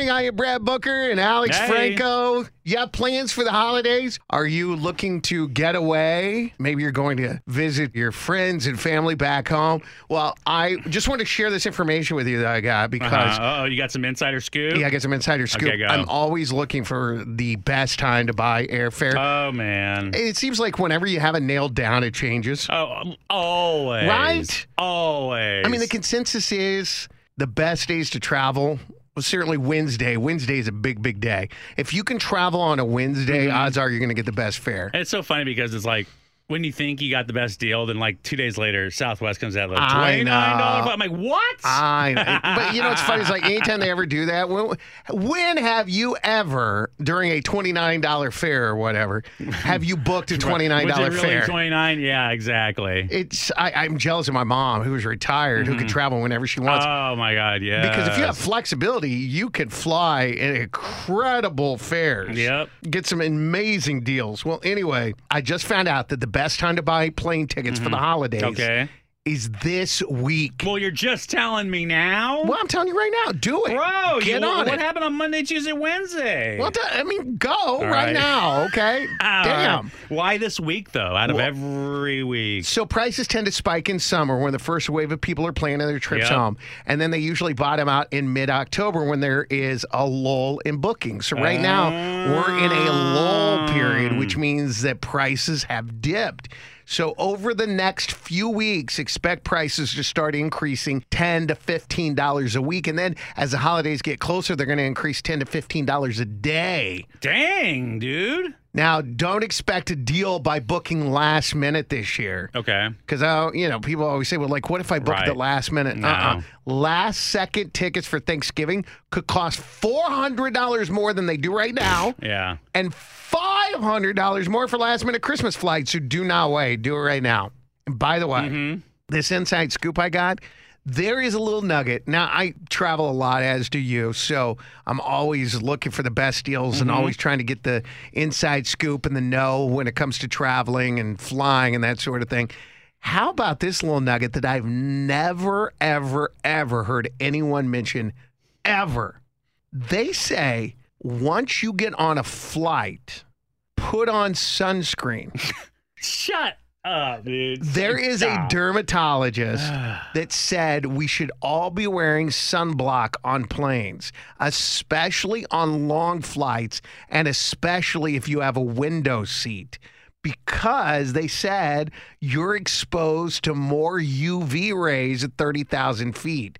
Morning. I am Brad Booker and Alex Hey. Franco. You have plans for the holidays? Are you looking to get away? Maybe you're going to visit your friends and family back home. Well, I just want to share this information with you that I got because. Uh, oh, you got some insider scoop? Yeah, I got some insider scoop. Okay. I'm always looking for the best time to buy airfare. Oh man. it seems like whenever you have it nailed down, it changes. Oh, um, always. Right? Always. I mean, the consensus is the best days to travel. Well, certainly Wednesday. Wednesday is a big, big day. If you can travel on a Wednesday, Mm-hmm. odds are you're going to get the best fare. And it's so funny because it's like when you think you got the best deal, then like two days later, Southwest comes out like twenty nine dollars. I'm like, what? I, know. but you know what's funny is like anytime they ever do that, when, when have you ever during a twenty nine dollar fare or whatever have you booked a twenty nine dollar really fare? Twenty nine? Yeah, exactly. It's I, I'm jealous of my mom who was retired who could mm-hmm. travel whenever she wants. oh my god, yeah. Because if you have flexibility, you can fly at incredible fares. Yep. Get some amazing deals. Well, anyway, I just found out that the best time to buy plane tickets for the holidays Mm-hmm. okay. Is this week. Well, you're just telling me now, Well, I'm telling you right now, do it. bro. Get you, on what it. happened on Monday, Tuesday, Wednesday? Well, I mean, go right, right. now, okay? All uh, Damn. right. Why this week though? Out of Well- every week. So prices tend to spike in summer when the first wave of people are planning their trips Yep. home, and then they usually bottom out in mid-October when there is a lull in bookings. So right now we're in a lull period, which oh. means that prices have dipped. So over the next few weeks, expect prices to start increasing ten to fifteen dollars a week, and then as the holidays get closer, they're going to increase ten to fifteen dollars a day. Dang, dude. Now, don't expect a deal by booking last minute this year. Okay. Because I, you know, people always say, "Well, like, what if I book at the last minute?" No. Uh-uh. Last second tickets for Thanksgiving could cost four hundred dollars more than they do right now, Yeah. and five hundred dollars more for last minute Christmas flights. So do not wait. Do it right now. And by the way, Mm-hmm. This inside scoop I got. There is a little nugget. Now, I travel a lot, as do you. So I'm always looking for the best deals and mm-hmm. always trying to get the inside scoop and the know when it comes to traveling and flying and that sort of thing. How about this little nugget that I've never, ever, ever heard anyone mention ever? They say once you get on a flight, put on sunscreen. Shut up, dude. There is a dermatologist ah. that said we should all be wearing sunblock on planes, especially on long flights, and especially if you have a window seat. Because they said you're exposed to more UV rays at 30,000 feet.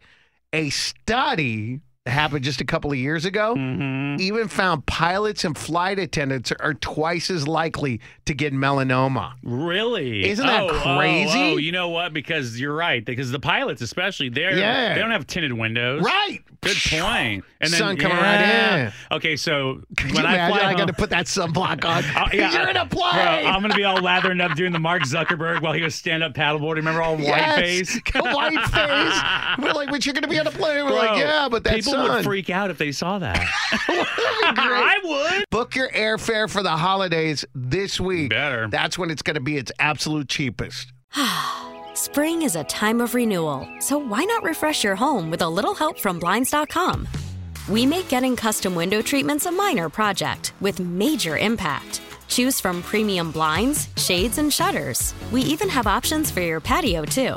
A study happened just a couple of years ago Mm-hmm. even found pilots and flight attendants are twice as likely to get melanoma. Really? Isn't that Oh, oh, crazy? Oh, you know what? Because you're right. Because the pilots, especially, they're Yeah. they don't have tinted windows. Right. Good point. And then Sun coming yeah. right in. Okay, so Could when I imagine fly I got to put that sunblock on? Uh, yeah, You're in a plane. Bro. I'm gonna be all lathering up doing the Mark Zuckerberg while he was stand up paddleboard. Remember all white yes. face? white face. We're like, but you're going to be on a plane. We're Bro, like, yeah, but that people sun. would freak out if they saw that. I would. Book your airfare for the holidays this week. Better. That's when it's going to be its absolute cheapest. Spring is a time of renewal, so why not refresh your home with a little help from Blinds.com? We make getting custom window treatments a minor project with major impact. Choose from premium blinds, shades, and shutters. We even have options for your patio, too.